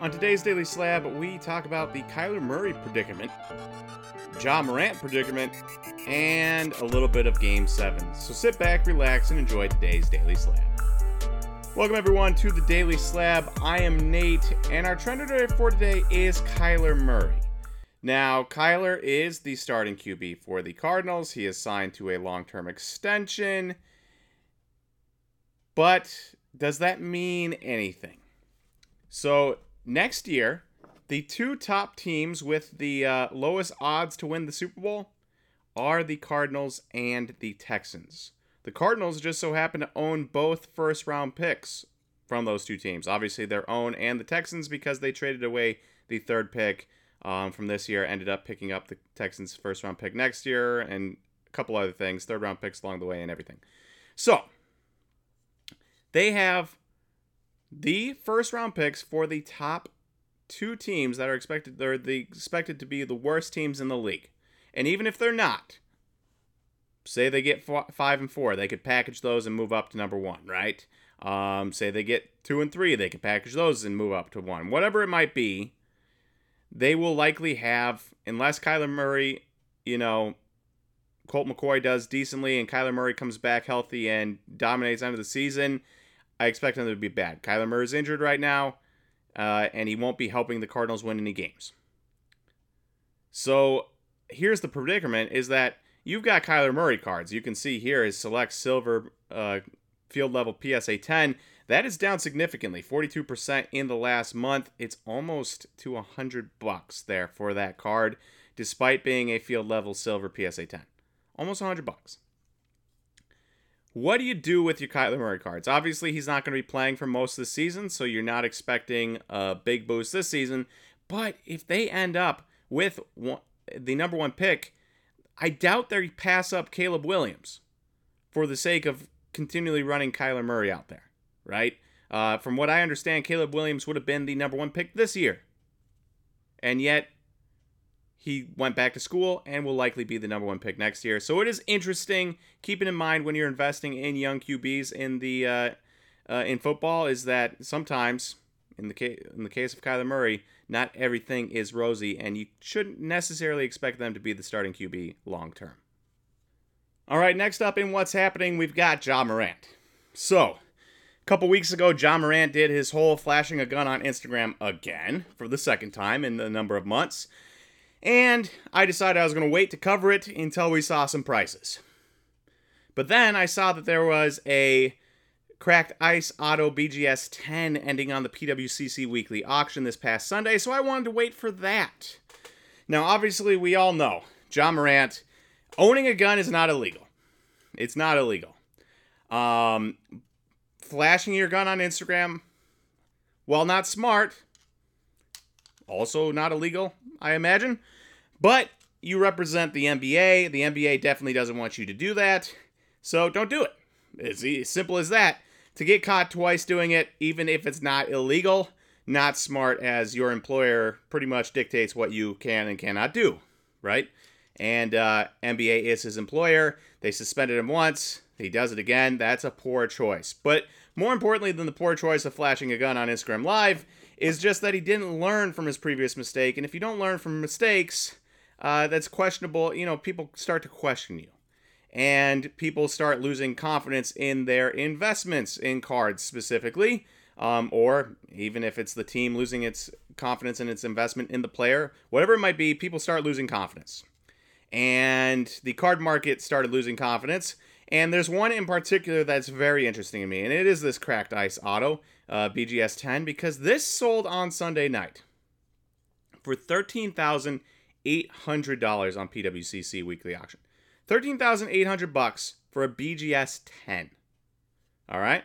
On today's Daily Slab, we talk about the Kyler Murray predicament, Ja Morant predicament, and a little bit of Game 7. So sit back, relax, and enjoy today's Daily Slab. Welcome, everyone, to the Daily Slab. I am Nate, and our trend today for today is Kyler Murray. Now, Kyler is the starting QB for the Cardinals. He is signed to a long term extension. But does that mean anything? So, next year, the two top teams with the uh, lowest odds to win the Super Bowl are the Cardinals and the Texans. The Cardinals just so happen to own both first round picks from those two teams. Obviously, their own and the Texans because they traded away the third pick um, from this year, ended up picking up the Texans' first round pick next year and a couple other things, third round picks along the way, and everything. So, they have the first round picks for the top two teams that are expected they're the expected to be the worst teams in the league. And even if they're not, say they get four, five and four, they could package those and move up to number one, right? Um, say they get two and three, they could package those and move up to one. Whatever it might be, they will likely have, unless Kyler Murray, you know, Colt McCoy does decently and Kyler Murray comes back healthy and dominates end of the season I expect him to be bad. Kyler Murray is injured right now, uh, and he won't be helping the Cardinals win any games. So here's the predicament: is that you've got Kyler Murray cards. You can see here his select silver uh, field level PSA 10. That is down significantly, 42% in the last month. It's almost to 100 bucks there for that card, despite being a field level silver PSA 10. Almost 100 bucks. What do you do with your Kyler Murray cards? Obviously, he's not going to be playing for most of the season, so you're not expecting a big boost this season. But if they end up with one, the number one pick, I doubt they pass up Caleb Williams for the sake of continually running Kyler Murray out there, right? Uh, from what I understand, Caleb Williams would have been the number one pick this year. And yet, he went back to school and will likely be the number one pick next year. So it is interesting, keeping in mind when you're investing in young QBs in the uh, uh, in football, is that sometimes in the case in the case of Kyler Murray, not everything is rosy, and you shouldn't necessarily expect them to be the starting QB long term. All right, next up in what's happening, we've got Ja Morant. So. A couple weeks ago, Ja Morant did his whole flashing a gun on Instagram again for the second time in a number of months. And I decided I was going to wait to cover it until we saw some prices. But then I saw that there was a cracked ice auto BGS 10 ending on the PWCC weekly auction this past Sunday, so I wanted to wait for that. Now, obviously, we all know Ja Morant owning a gun is not illegal. It's not illegal. Um, flashing your gun on Instagram, while not smart, also not illegal, I imagine. But you represent the NBA. The NBA definitely doesn't want you to do that. So don't do it. It's as simple as that. To get caught twice doing it, even if it's not illegal, not smart as your employer pretty much dictates what you can and cannot do, right? And uh, NBA is his employer. They suspended him once. He does it again. That's a poor choice. But more importantly than the poor choice of flashing a gun on Instagram Live is just that he didn't learn from his previous mistake. And if you don't learn from mistakes, uh, that's questionable. You know, people start to question you. And people start losing confidence in their investments in cards specifically. Um, or even if it's the team losing its confidence in its investment in the player, whatever it might be, people start losing confidence. And the card market started losing confidence. And there's one in particular that's very interesting to me, and it is this cracked ice auto uh, BGS 10 because this sold on Sunday night for thirteen thousand eight hundred dollars on PWCC weekly auction. Thirteen thousand eight hundred bucks for a BGS 10. All right.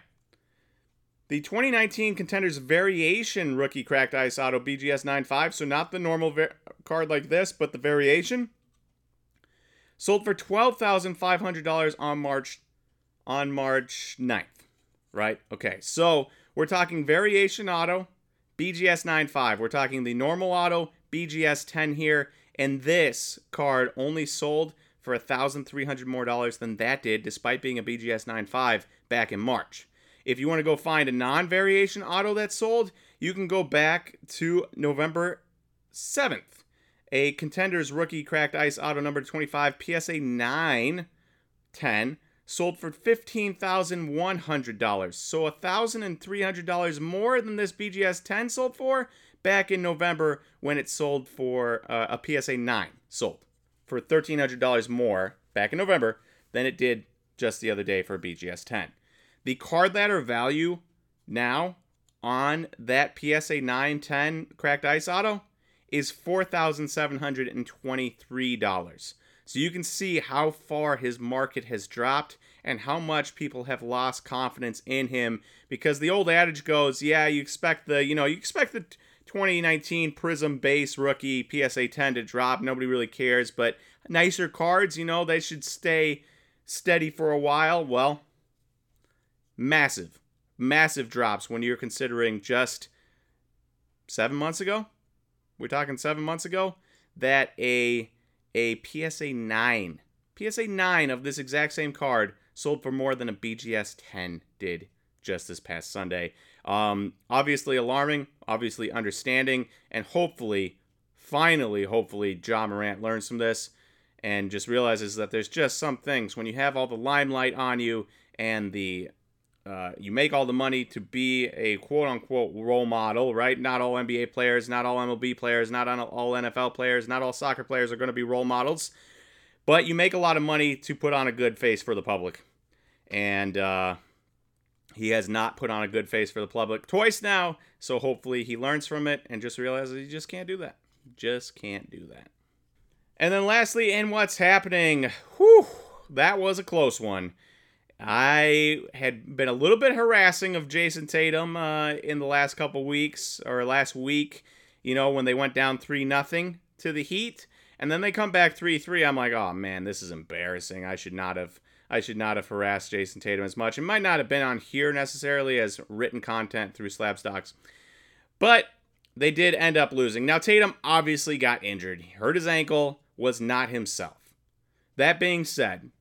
The 2019 Contenders Variation Rookie Cracked Ice Auto BGS 95, so not the normal ver- card like this, but the variation, sold for $12,500 on March on March 9th. Right? Okay. So, we're talking variation auto, BGS 95. We're talking the normal auto, BGS 10 here. And this card only sold for $1,300 more dollars than that did, despite being a BGS 95 back in March. If you want to go find a non variation auto that sold, you can go back to November 7th. A Contenders rookie cracked ice auto number 25 PSA 910 sold for $15,100. So $1,300 more than this BGS 10 sold for back in November when it sold for uh, a PSA 9 sold for $1,300 more back in November than it did just the other day for a BGS 10. The card ladder value now on that PSA 910 cracked ice auto is $4,723. So you can see how far his market has dropped and how much people have lost confidence in him because the old adage goes, yeah, you expect the, you know, you expect the 2019 Prism base rookie PSA 10 to drop. Nobody really cares, but nicer cards, you know, they should stay steady for a while. Well, massive, massive drops when you're considering just seven months ago. We're talking seven months ago that a a PSA 9, PSA 9 of this exact same card sold for more than a BGS 10 did just this past Sunday. Um, obviously alarming, obviously understanding, and hopefully, finally, hopefully, Ja Morant learns from this and just realizes that there's just some things when you have all the limelight on you and the uh, you make all the money to be a quote unquote role model, right? Not all NBA players, not all MLB players, not all NFL players, not all soccer players are going to be role models. But you make a lot of money to put on a good face for the public. And uh, he has not put on a good face for the public twice now. So hopefully he learns from it and just realizes he just can't do that. Just can't do that. And then lastly, in what's happening, whew, that was a close one. I had been a little bit harassing of Jayson Tatum uh, in the last couple weeks or last week. You know when they went down three nothing to the Heat, and then they come back three three. I'm like, oh man, this is embarrassing. I should not have. I should not have harassed Jayson Tatum as much. It might not have been on here necessarily as written content through SlabStox. but they did end up losing. Now Tatum obviously got injured. He hurt his ankle. Was not himself. That being said,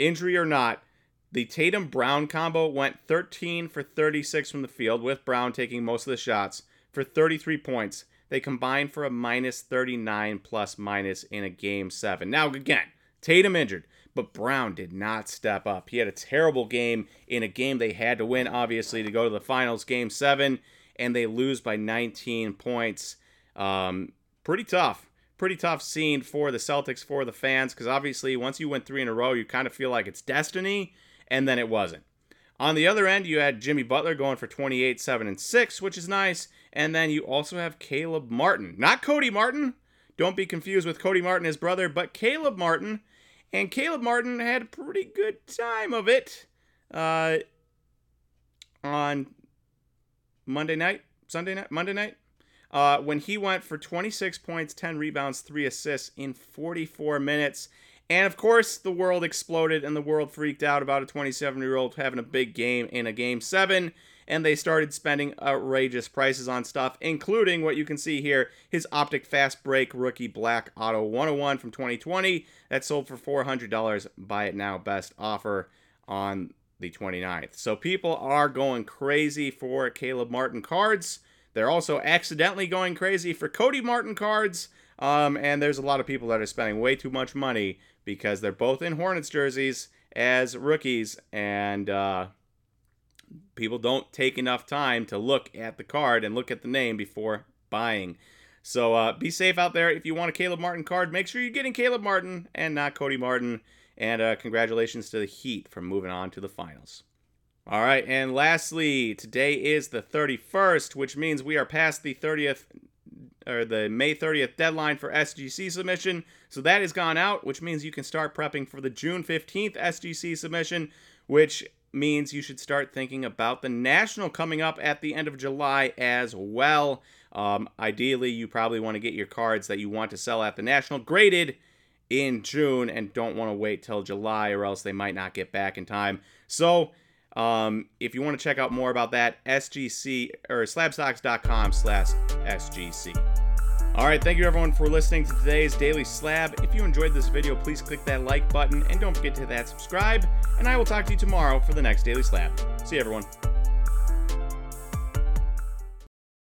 injury or not the Tatum Brown combo went 13 for 36 from the field, with Brown taking most of the shots for 33 points. They combined for a minus 39 plus minus in a game seven. Now, again, Tatum injured, but Brown did not step up. He had a terrible game in a game they had to win, obviously, to go to the finals, game seven, and they lose by 19 points. Um, pretty tough. Pretty tough scene for the Celtics, for the fans, because obviously, once you win three in a row, you kind of feel like it's destiny and then it wasn't. On the other end, you had Jimmy Butler going for 28, 7, and 6, which is nice. And then you also have Caleb Martin. Not Cody Martin. Don't be confused with Cody Martin, his brother, but Caleb Martin. And Caleb Martin had a pretty good time of it uh, on Monday night, Sunday night, Monday night, uh, when he went for 26 points, 10 rebounds, 3 assists in 44 minutes. And of course, the world exploded and the world freaked out about a 27 year old having a big game in a game seven. And they started spending outrageous prices on stuff, including what you can see here his Optic Fast Break Rookie Black Auto 101 from 2020 that sold for $400. Buy it now, best offer on the 29th. So people are going crazy for Caleb Martin cards. They're also accidentally going crazy for Cody Martin cards. Um, and there's a lot of people that are spending way too much money because they're both in Hornets jerseys as rookies, and uh, people don't take enough time to look at the card and look at the name before buying. So uh, be safe out there. If you want a Caleb Martin card, make sure you're getting Caleb Martin and not Cody Martin. And uh, congratulations to the Heat for moving on to the finals. All right, and lastly, today is the 31st, which means we are past the 30th or the May 30th deadline for SGC submission. So that has gone out, which means you can start prepping for the June 15th SGC submission, which means you should start thinking about the national coming up at the end of July as well. Um, ideally, you probably want to get your cards that you want to sell at the national graded in June and don't want to wait till July or else they might not get back in time. So, um, if you want to check out more about that, SGC or slabstox.com slash SGC. All right, thank you everyone for listening to today's Daily Slab. If you enjoyed this video, please click that like button and don't forget to hit that subscribe. And I will talk to you tomorrow for the next Daily Slab. See you everyone.